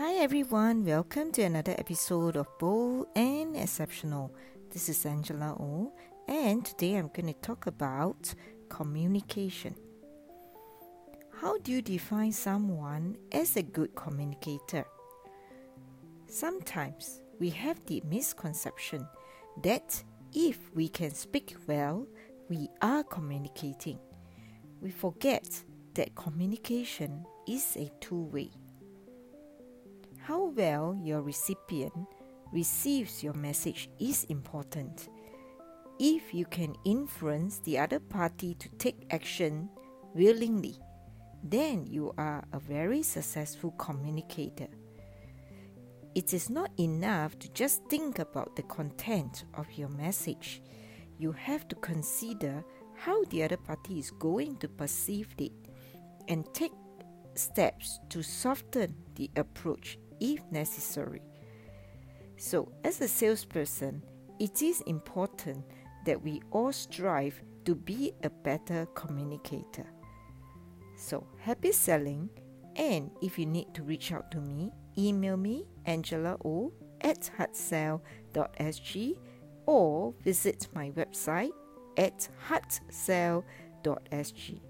Hi everyone, welcome to another episode of Bold and Exceptional. This is Angela O, and today I'm going to talk about communication. How do you define someone as a good communicator? Sometimes we have the misconception that if we can speak well, we are communicating. We forget that communication is a two way. How well your recipient receives your message is important. If you can influence the other party to take action willingly, then you are a very successful communicator. It is not enough to just think about the content of your message. You have to consider how the other party is going to perceive it and take steps to soften the approach if necessary. So, as a salesperson, it is important that we all strive to be a better communicator. So, happy selling! And if you need to reach out to me, email me angela o at heartsell.sg or visit my website at heartsell.sg.